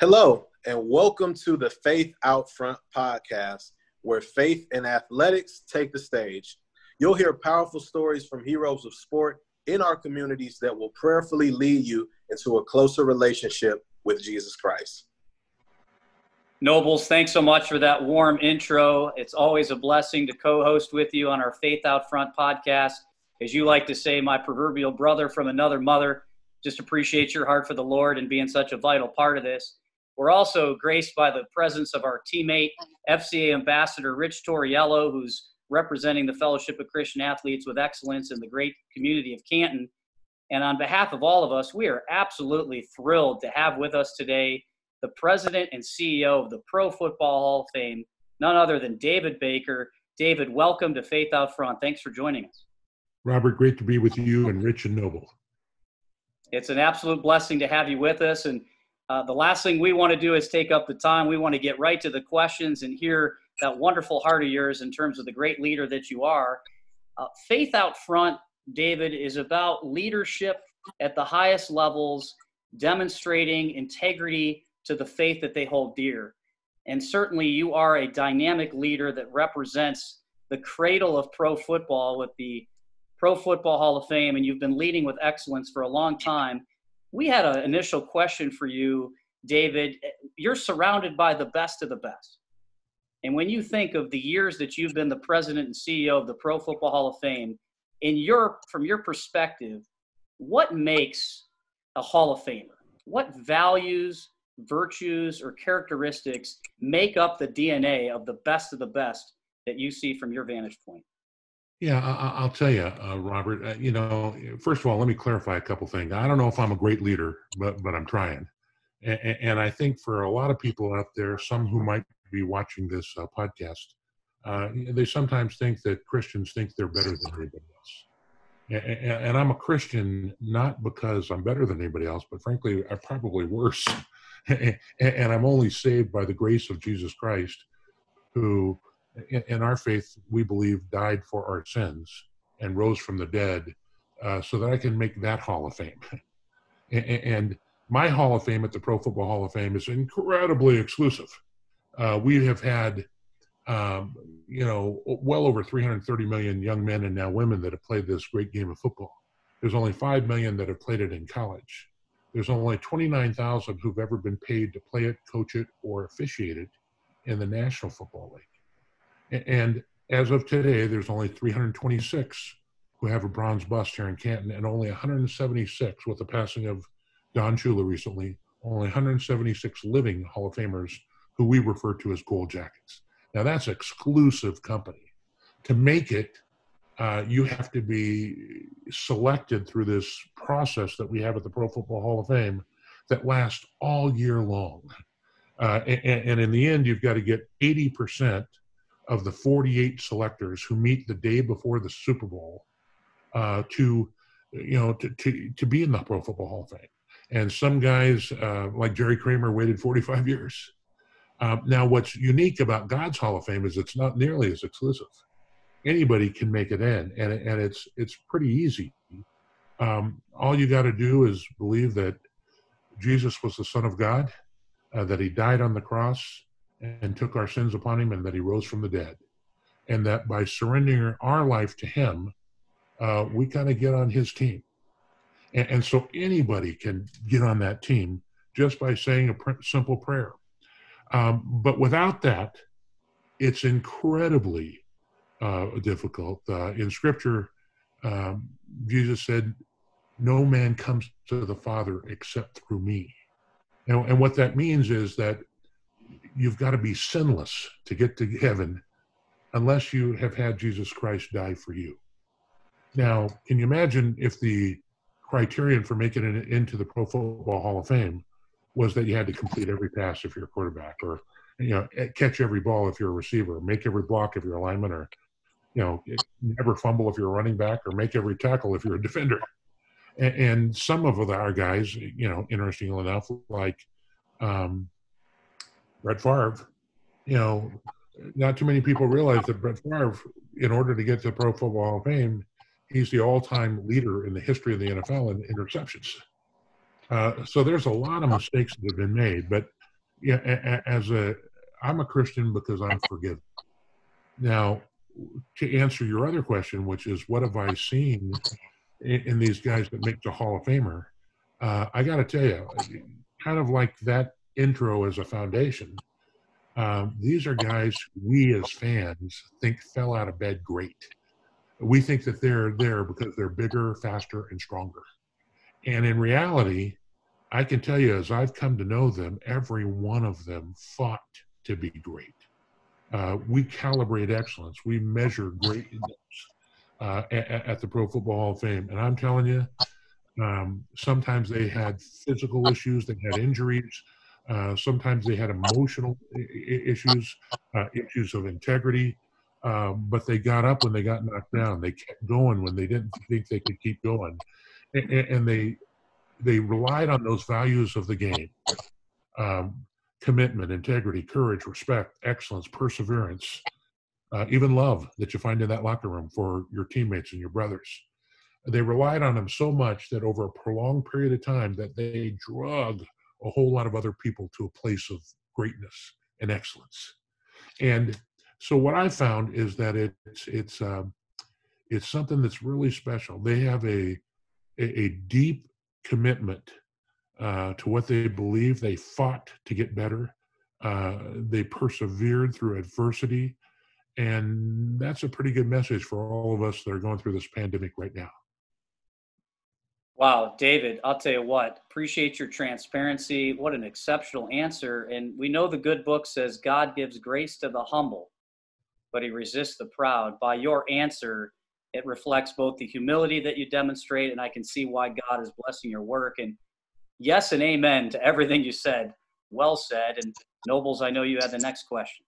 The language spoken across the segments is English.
Hello, and welcome to the Faith Out Front podcast, where faith and athletics take the stage. You'll hear powerful stories from heroes of sport in our communities that will prayerfully lead you into a closer relationship with Jesus Christ. Nobles, thanks so much for that warm intro. It's always a blessing to co host with you on our Faith Out Front podcast. As you like to say, my proverbial brother from another mother. Just appreciate your heart for the Lord and being such a vital part of this. We're also graced by the presence of our teammate, FCA Ambassador Rich Torriello, who's representing the Fellowship of Christian Athletes with Excellence in the great community of Canton. And on behalf of all of us, we are absolutely thrilled to have with us today the president and CEO of the Pro Football Hall of Fame, none other than David Baker. David, welcome to Faith Out Front. Thanks for joining us. Robert, great to be with you and Rich and Noble. It's an absolute blessing to have you with us. And uh, the last thing we want to do is take up the time. We want to get right to the questions and hear that wonderful heart of yours in terms of the great leader that you are. Uh, Faith Out Front, David, is about leadership at the highest levels, demonstrating integrity to the faith that they hold dear. And certainly, you are a dynamic leader that represents the cradle of pro football with the Pro Football Hall of Fame, and you've been leading with excellence for a long time. We had an initial question for you, David. You're surrounded by the best of the best. And when you think of the years that you've been the president and CEO of the Pro Football Hall of Fame, in your from your perspective, what makes a Hall of Famer? What values, virtues, or characteristics make up the DNA of the best of the best that you see from your vantage point? Yeah, I, will tell you, uh, Robert. Uh, you know, first of all, let me clarify a couple things. I don't know if I'm a great leader, but but I'm trying. And, and I think for a lot of people out there, some who might be watching this uh, podcast, uh, they sometimes think that Christians think they're better than anybody else. And, and, I'm a Christian not because I'm better than anybody else, but frankly, I'm probably worse. and I'm only saved by the grace of Jesus Christ, who in, in our faith, we believe died for our sins and rose from the dead uh, so that I can make that Hall of Fame. and, and, my Hall of Fame at the Pro Football Hall of Fame is incredibly exclusive. Uh, we have had, um, you know, well over 330 million young men and now women that have played this great game of football. There's only 5 million that have played it in college. There's only 29,000 who've ever been paid to play it, coach it, or officiate it in the National Football League. And as of today, there's only 326 who have a bronze bust here in Canton, and only 176 with the passing of Don Shula recently, only 176 living Hall of Famers who we refer to as gold jackets. Now that's exclusive company. To make it, uh, you have to be selected through this process that we have at the Pro Football Hall of Fame that lasts all year long. Uh, and, and, in the end, you've got to get 80% of the 48 selectors who meet the day before the Super Bowl uh, to, you know, to, to, to be in the Pro Football Hall of Fame. And some guys, uh, like Jerry Kramer, waited 45 years. Um, now, what's unique about God's Hall of Fame is it's not nearly as exclusive. Anybody can make it in, and, and it's it's pretty easy. Um, all you got to do is believe that Jesus was the Son of God, uh, that He died on the cross, and took our sins upon him and that he rose from the dead. And that by surrendering our life to him, uh, we kind of get on his team. And, and, so anybody can get on that team just by saying a pr- simple prayer. Um, but without that, it's incredibly uh, difficult. Uh, in scripture, um, Jesus said, No man comes to the Father except through me. And, and what that means is that you've got to be sinless to get to heaven unless you have had Jesus Christ die for you. Now, can you imagine if the criterion for making it into the Pro Football Hall of Fame was that you had to complete every pass if you're a quarterback, or you know, catch every ball if you're a receiver, make every block if you're a lineman, or you know, never fumble if you're a running back, or make every tackle if you're a defender. And, and some of our guys, you know, interestingly enough, like um, Brett Favre, you know, not too many people realize that Brett Favre, in order to get to the Pro Football Hall of Fame, he's the all-time leader in the history of the NFL in interceptions. Uh, so there's a lot of mistakes that have been made, but yeah, as a, I'm a Christian because I'm forgiven. Now, to answer your other question, which is what have I seen in, in these guys that make the Hall of Famer? Uh, I got to tell you, kind of like that intro as a foundation. Um, these are guys we as fans think fell out of bed great. We think that they're there because they're bigger, faster, and stronger. And in reality, I can tell you, as I've come to know them, every one of them fought to be great. Uh, we calibrate excellence. We measure greatness uh, at, at, the Pro Football Hall of Fame. And I'm telling you, um, sometimes they had physical issues, they had injuries, uh, sometimes they had emotional issues, uh, issues of integrity. Um, but they got up when they got knocked down. They kept going when they didn't think they could keep going, and, and they they relied on those values of the game: um, commitment, integrity, courage, respect, excellence, perseverance, uh, even love that you find in that locker room for your teammates and your brothers. They relied on them so much that over a prolonged period of time that they drug a whole lot of other people to a place of greatness and excellence. And so what I found is that it's it's um, it's something that's really special. They have a a, deep commitment uh, to what they believe. They fought to get better. Uh, they persevered through adversity, and that's a pretty good message for all of us that are going through this pandemic right now. Wow, David, I'll tell you what, appreciate your transparency. What an exceptional answer. And we know the good book says God gives grace to the humble, but he resists the proud. By your answer, it reflects both the humility that you demonstrate, and I can see why God is blessing your work. And yes, and amen to everything you said. Well said. And Nobles, I know you had the next question.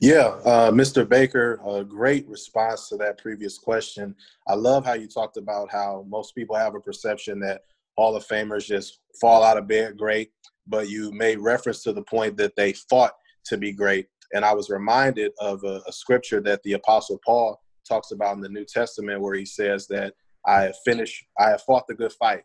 Yeah, uh, Mr. Baker, a great response to that previous question. I love how you talked about how most people have a perception that Hall of Famers just fall out of bed great, but you made reference to the point that they fought to be great. And I was reminded of a, a scripture that the Apostle Paul talks about in the New Testament where he says that I have finished, I have fought the good fight,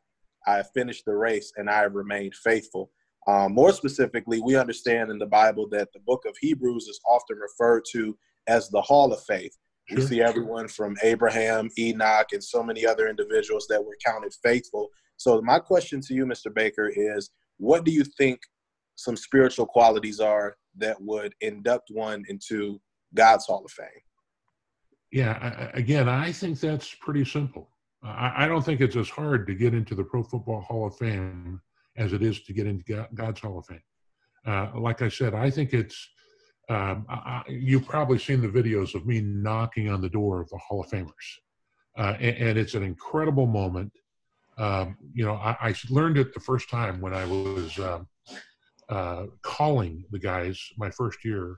I have finished the race, and I have remained faithful. Um, more specifically, we understand in the Bible that the book of Hebrews is often referred to as the Hall of Faith. We see everyone from Abraham, Enoch, and so many other individuals that were counted faithful. So, my question to you, Mr. Baker, is what do you think some spiritual qualities are that would induct one into God's Hall of Fame? Yeah, again, I think that's pretty simple. I don't think it's as hard to get into the Pro Football Hall of Fame as it is to get into God's Hall of Fame. Uh, like I said, I think it's, um, I, you've probably seen the videos of me knocking on the door of the Hall of Famers. Uh, and, and, it's an incredible moment. Um, you know, I, I, learned it the first time when I was um, uh, calling the guys my first year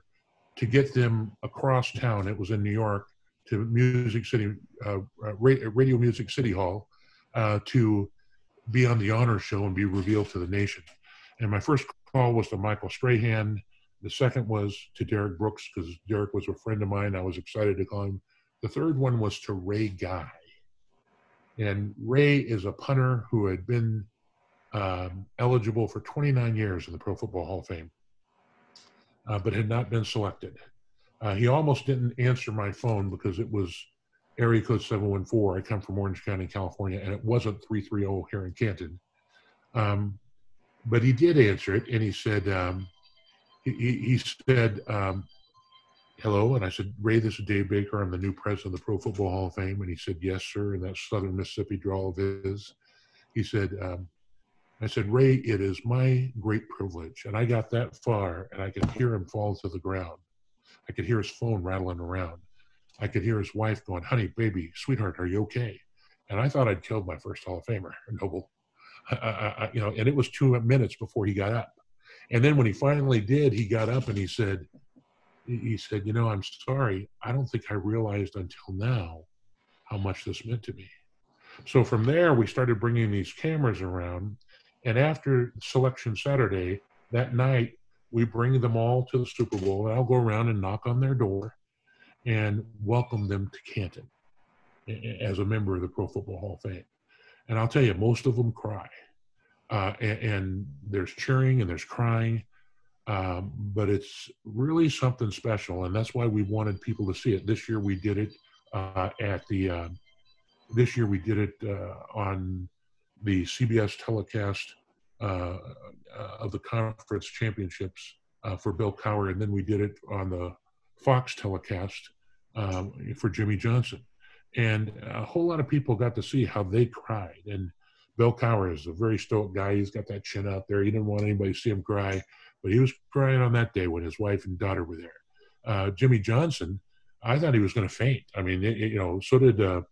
to get them across town. It was in New York to Music City, uh, uh, Radio Music City Hall uh, to be on the honor show and be revealed to the nation. And my first call was to Michael Strahan. The second was to Derrick Brooks because Derrick was a friend of mine. I was excited to call him. The third one was to Ray Guy. And Ray is a punter who had been um, eligible for 29 years in the Pro Football Hall of Fame, uh, but had not been selected. Uh, he almost didn't answer my phone because it was area code 714. I come from Orange County, California, and it wasn't 330 here in Canton. Um, but he did answer it, and he said, um, he, he, said, um, hello. And I said, Ray, this is Dave Baker. I'm the new president of the Pro Football Hall of Fame. And he said, yes, sir. And that Southern Mississippi drawl of his. He said, um, I said, Ray, it is my great privilege. And I got that far, and I could hear him fall to the ground. I could hear his phone rattling around. I could hear his wife going, "Honey, baby, sweetheart, are you okay?" And I thought I'd killed my first Hall of Famer, Noble. I, I, you know, and it was two minutes before he got up. And then when he finally did, he got up and he said, he said, you know, I'm sorry. I don't think I realized until now how much this meant to me. So from there, we started bringing these cameras around. And after Selection Saturday, that night, we bring them all to the Super Bowl. And I'll go around and knock on their door and welcome them to Canton as a member of the Pro Football Hall of Fame. And I'll tell you, most of them cry. Uh, and, and, there's cheering and there's crying. Um, but it's really something special, and that's why we wanted people to see it. This year we did it uh, at the. Uh, this year we did it uh, on the CBS telecast uh, uh, of the conference championships for Bill Cowher, and then we did it on the Fox telecast um, for Jimmy Johnson. And a whole lot of people got to see how they cried. And Bill Cowher is a very stoic guy. He's got that chin out there. He didn't want anybody to see him cry, but he was crying on that day when his wife and daughter were there. Uh, Jimmy Johnson, I thought he was going to faint. I mean, it, you know, so did uh,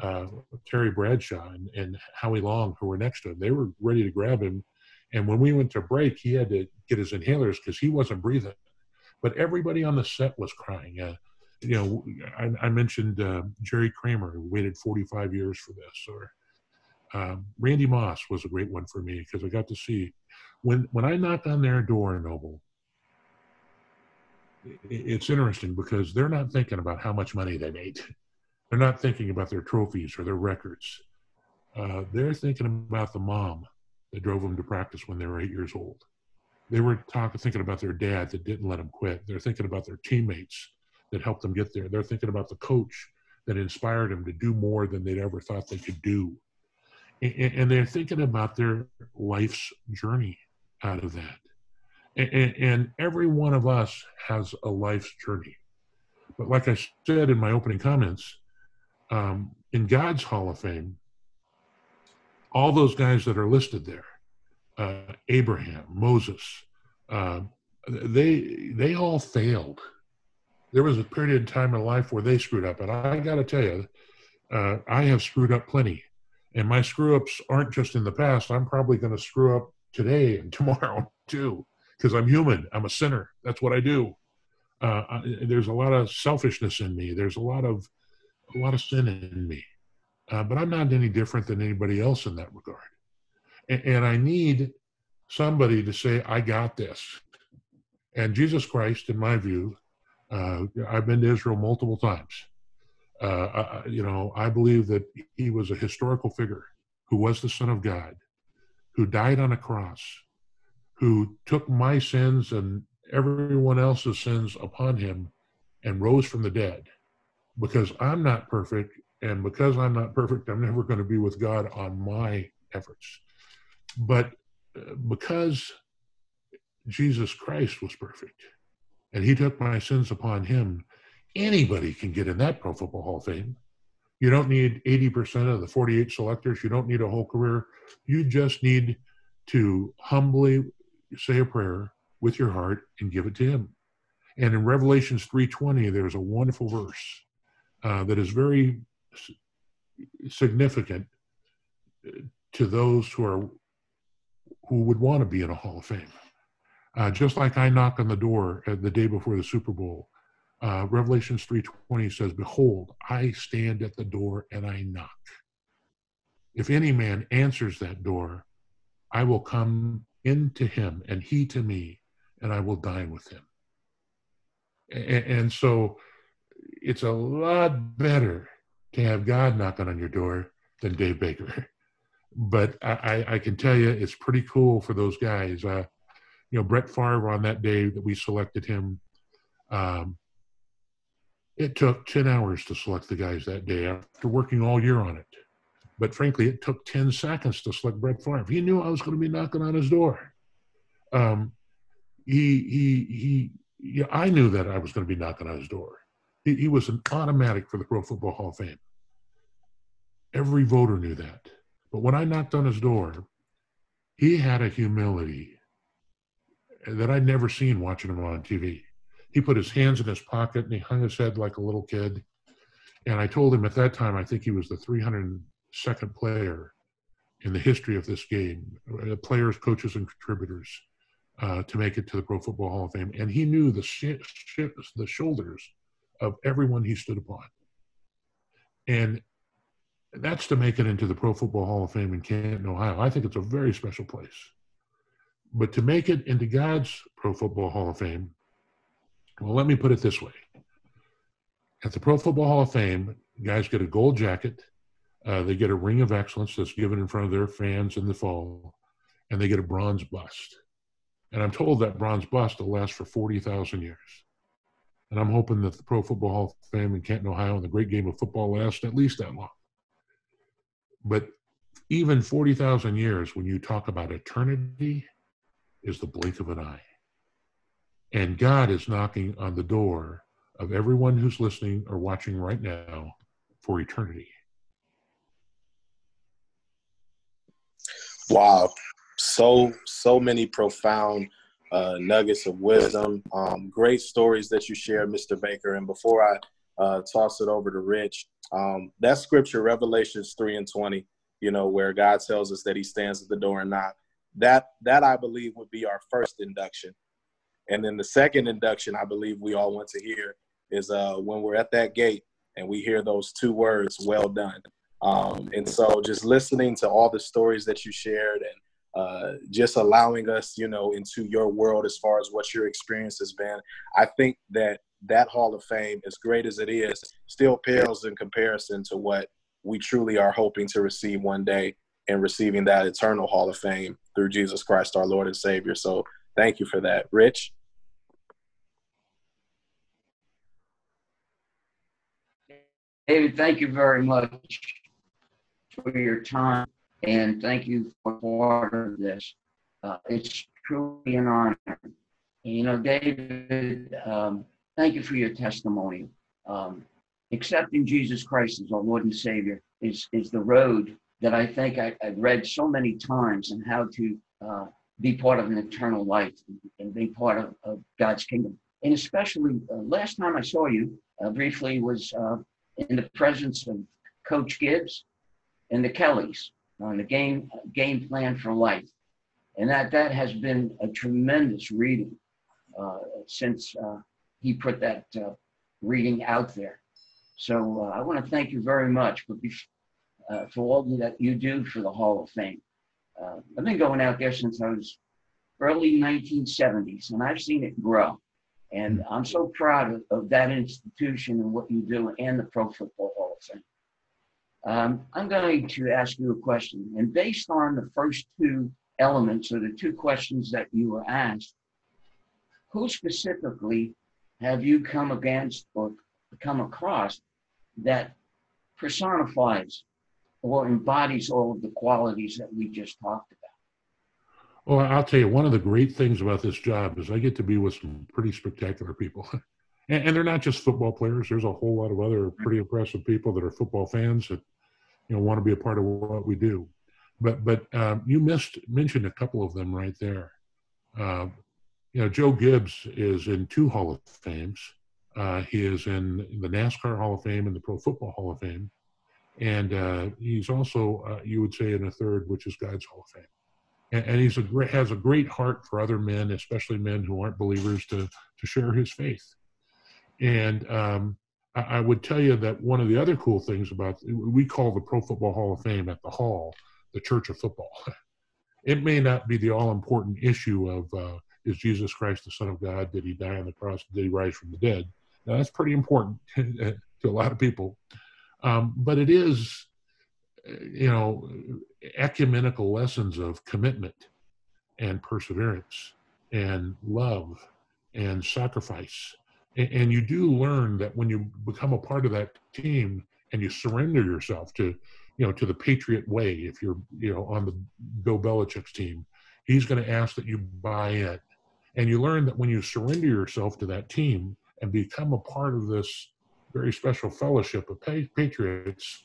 uh, Terry Bradshaw and, and Howie Long, who were next to him. They were ready to grab him. And when we went to break, he had to get his inhalers because he wasn't breathing. But everybody on the set was crying. Uh, you know, I, I mentioned uh, Jerry Kramer, who waited 45 years for this, or um, Randy Moss was a great one for me because I got to see when when I knocked on their door, Noble. It's interesting because they're not thinking about how much money they made. They're not thinking about their trophies or their records. Uh, they're thinking about the mom that drove them to practice when they were eight years old. They were talking, thinking about their dad that didn't let them quit. They're thinking about their teammates that helped them get there. They're thinking about the coach that inspired them to do more than they'd ever thought they could do. And, and they're thinking about their life's journey out of that. And, and every one of us has a life's journey. But like I said in my opening comments, um, in God's Hall of Fame, all those guys that are listed there, uh, Abraham, Moses, uh, they they all failed. There was a period of time in life where they screwed up, and I got to tell you, uh, I have screwed up plenty, and my screw ups aren't just in the past. I'm probably going to screw up today and tomorrow too, because I'm human. I'm a sinner. That's what I do. Uh, I, there's a lot of selfishness in me. There's a lot of a lot of sin in me. Uh, but I'm not any different than anybody else in that regard. And, I need somebody to say, I got this. And Jesus Christ, in my view, uh, I've been to Israel multiple times. Uh, I, you know, I believe that he was a historical figure who was the Son of God, who died on a cross, who took my sins and everyone else's sins upon him and rose from the dead because I'm not perfect. And because I'm not perfect, I'm never going to be with God on my efforts. But uh, because Jesus Christ was perfect and he took my sins upon him, anybody can get in that Pro Football Hall of Fame. You don't need 80% of the 48 selectors. You don't need a whole career. You just need to humbly say a prayer with your heart and give it to him. And in Revelations 3:20 there's a wonderful verse uh, that is very significant uh, to those who are who would want to be in a Hall of Fame. Uh, just like I knock on the door the day before the Super Bowl, uh, Revelations 3:20 says, "Behold, I stand at the door and I knock. If any man answers that door, I will come into him and he to me, and I will dine with him." And, and so it's a lot better to have God knocking on your door than Dave Baker. But I, I can tell you, it's pretty cool for those guys. Uh, you know, Brett Favre on that day that we selected him, um, it took 10 hours to select the guys that day after working all year on it. But frankly, it took 10 seconds to select Brett Favre. He knew I was going to be knocking on his door. Um, he, he, he, yeah, I knew that I was going to be knocking on his door. He, he was an automatic for the Pro Football Hall of Fame. Every voter knew that. But when I knocked on his door, he had a humility that I'd never seen watching him on TV. He put his hands in his pocket and he hung his head like a little kid. And I told him at that time, I think he was the 302nd player in the history of this game, uh, players, coaches, and contributors uh, to make it to the Pro Football Hall of Fame. And he knew the, sh- sh- the shoulders of everyone he stood upon. And that's to make it into the Pro Football Hall of Fame in Canton, Ohio. I think it's a very special place. But to make it into God's Pro Football Hall of Fame, well, let me put it this way. At the Pro Football Hall of Fame, guys get a gold jacket, uh, they get a ring of excellence that's given in front of their fans in the fall, and they get a bronze bust. And I'm told that bronze bust will last for 40,000 years. And I'm hoping that the Pro Football Hall of Fame in Canton, Ohio, and the great game of football lasts at least that long. But even 40,000 years, when you talk about eternity, is the blink of an eye. And God is knocking on the door of everyone who's listening or watching right now for eternity. Wow. So, so many profound uh, nuggets of wisdom. Um, great stories that you share, Mr. Baker. And before I uh, toss it over to Rich, um, that scripture, Revelations 3 and 20, you know, where God tells us that he stands at the door and knock, that, that I believe would be our first induction. And then the second induction I believe we all want to hear is uh, when we're at that gate and we hear those two words, well done. Um, and so just listening to all the stories that you shared and uh, just allowing us, you know, into your world as far as what your experience has been. I think that that Hall of Fame, as great as it is, still pales in comparison to what we truly are hoping to receive one day and receiving that eternal Hall of Fame through Jesus Christ, our Lord and Savior. So thank you for that. Rich? David, thank you very much for your time and thank you for part of this. Uh, it's truly an honor. You know, David, um, thank you for your testimony. Um, accepting Jesus Christ as our Lord and Savior is, is the road that I think I, have read so many times and how to uh, be part of an eternal life and be part of, of God's kingdom. And especially uh, last time I saw you uh, briefly was uh, in the presence of Coach Gibbs and the Kellys on the game game plan for life, and that that has been a tremendous reading uh, since uh, he put that uh, reading out there. So uh, I want to thank you very much for uh, for all that you do for the Hall of Fame. Uh, I've been going out there since I was early 1970s, and I've seen it grow. And I'm so proud of, of that institution and what you do and the Pro Football Hall of Fame. Um, I'm going to ask you a question. And based on the first two elements or the two questions that you were asked, who specifically have you come against or come across that personifies or embodies all of the qualities that we just talked about? Well, I'll tell you, one of the great things about this job is I get to be with some pretty spectacular people. and, and, they're not just football players. There's a whole lot of other pretty impressive people that are football fans that you know want to be a part of what we do. But but um, you missed mentioned a couple of them right there. Uh, you know, Joe Gibbs is in two Hall of Fames. Uh, he is in the NASCAR Hall of Fame and the Pro Football Hall of Fame, and uh, he's also uh, you would say in a third, which is God's Hall of Fame. And, and he's a great has a great heart for other men, especially men who aren't believers, to to share his faith. And um, I would tell you that one of the other cool things about we call the Pro Football Hall of Fame at the Hall the Church of Football. It may not be the all important issue of uh, is Jesus Christ the Son of God? Did he die on the cross? Did he rise from the dead? Now, that's pretty important to a lot of people. Um, but it is, you know, ecumenical lessons of commitment and perseverance and love and sacrifice and, you do learn that when you become a part of that team and you surrender yourself to you know to the patriot way if you're you know on the bill belichick's team he's going to ask that you buy in and you learn that when you surrender yourself to that team and become a part of this very special fellowship of patriots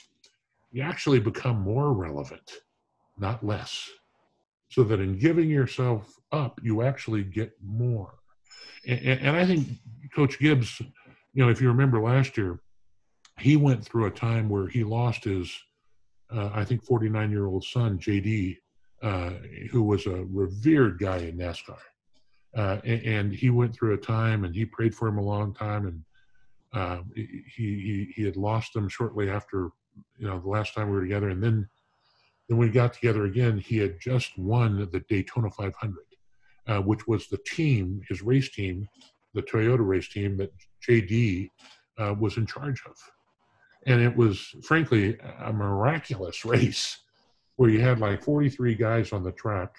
you actually become more relevant not less so that in giving yourself up you actually get more and, and I think Coach Gibbs, you know, if you remember last year, he went through a time where he lost his, uh, I think, 49 year old son, JD, uh, who was a revered guy in NASCAR. Uh, and, and, he went through a time and he prayed for him a long time. And uh, he, he, he had lost him shortly after, you know, the last time we were together. And then, then we got together again, he had just won the Daytona 500 uh, which was the team, his race team, the Toyota race team that JD uh, was in charge of. And it was, frankly, a miraculous race where you had like 43 guys on the track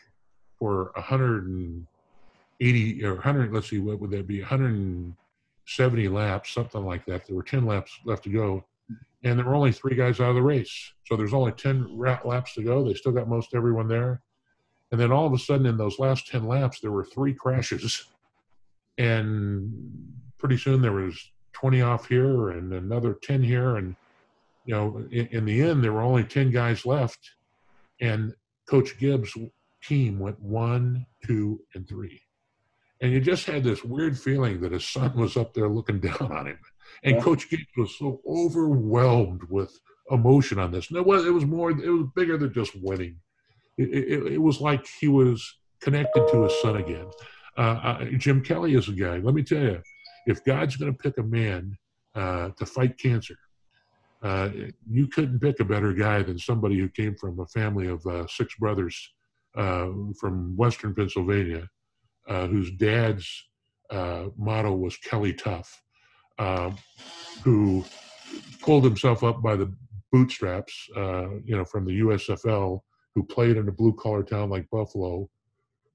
for 100 and 80 or 100. Let's see, what would that be? 170 laps, something like that. There were 10 laps left to go, and there were only three guys out of the race. So there's only 10 laps to go. They still got most everyone there. And then all of a sudden, in those last 10 laps, there were three crashes. And pretty soon there was 20 off here and another 10 here. And, you know, in, in the end, there were only 10 guys left. And Coach Gibbs' team went one, two, and three. And you just had this weird feeling that his son was up there looking down on him. And yeah. Coach Gibbs was so overwhelmed with emotion on this. No, it was, it was more, it was bigger than just winning. It, it, it was like he was connected to his son again. Uh, uh, Jim Kelly is a guy. Let me tell you, if God's going to pick a man uh, to fight cancer, uh, you couldn't pick a better guy than somebody who came from a family of uh, six brothers uh, from Western Pennsylvania, whose dad's motto was Kelly Tough, um, who pulled himself up by the bootstraps, you know, from the USFL who played in a blue collar town like Buffalo,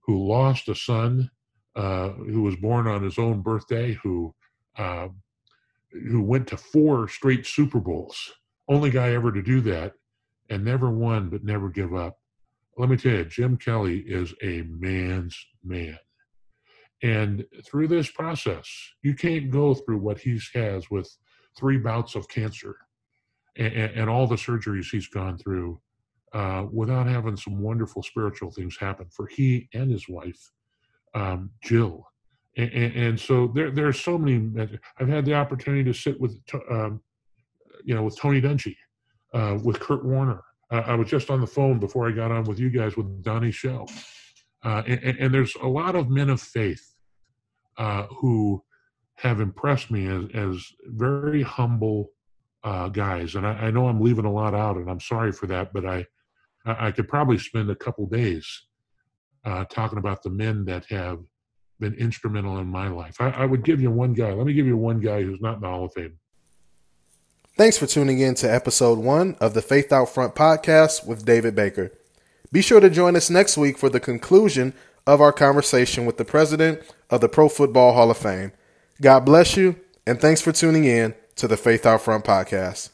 who lost a son uh, who was born on his own birthday, who uh, who went to four straight Super Bowls, only guy ever to do that, and never won but never give up. Let me tell you, Jim Kelly is a man's man. And through this process, you can't go through what he has with three bouts of cancer and, and all the surgeries he's gone through uh, without having some wonderful spiritual things happen for he and his wife, um, Jill. And, and, and, so there, there are so many. I've had the opportunity to sit with, um, you know, with Tony Dungy, uh, with Kurt Warner. Uh, I was just on the phone before I got on with you guys with Donnie Shell. Uh, and, and, there's a lot of men of faith uh, who have impressed me as, as very humble uh, guys. And I, I, know I'm leaving a lot out, and I'm sorry for that, but I, I could probably spend a couple days uh, talking about the men that have been instrumental in my life. I, I, would give you one guy. Let me give you one guy who's not in the Hall of Fame. Thanks for tuning in to episode one of the Faith Out Front podcast with David Baker. Be sure to join us next week for the conclusion of our conversation with the president of the Pro Football Hall of Fame. God bless you, and thanks for tuning in to the Faith Out Front podcast.